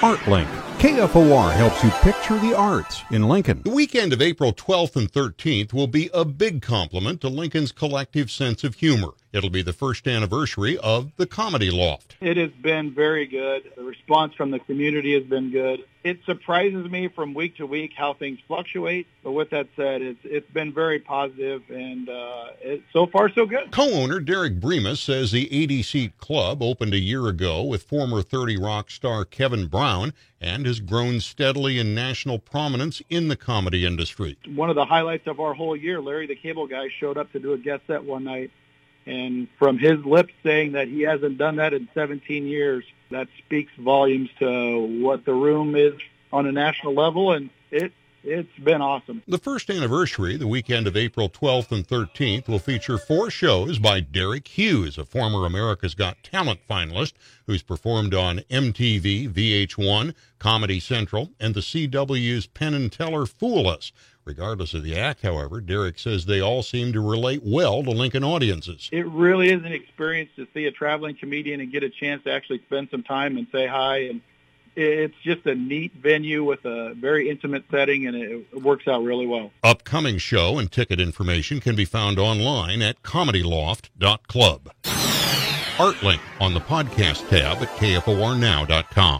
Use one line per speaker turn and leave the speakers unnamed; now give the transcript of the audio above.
ArtLink. KFOR helps you picture the arts in Lincoln.
The weekend of April 12th and 13th will be a big compliment to Lincoln's collective sense of humor. It'll be the first anniversary of the Comedy Loft.
It has been very good. The response from the community has been good. It surprises me from week to week how things fluctuate. But with that said, it's it's been very positive, and uh, it, so far so good.
Co-owner Derek Bremas says the 80-seat club opened a year ago with former 30 Rock star Kevin Brown and has grown steadily in national prominence in the comedy industry.
One of the highlights of our whole year, Larry the Cable Guy showed up to do a guest set one night and from his lips saying that he hasn't done that in 17 years, that speaks volumes to what the room is on a national level, and it it's been awesome.
The first anniversary, the weekend of April 12th and 13th, will feature four shows by Derek Hughes, a former America's Got Talent finalist who's performed on MTV, VH1, Comedy Central, and the CW's Penn and Teller Fool Us. Regardless of the act, however, Derek says they all seem to relate well to Lincoln audiences.
It really is an experience to see a traveling comedian and get a chance to actually spend some time and say hi. And it's just a neat venue with a very intimate setting, and it works out really well.
Upcoming show and ticket information can be found online at comedyloft.club. ArtLink on the podcast tab at kfornow.com.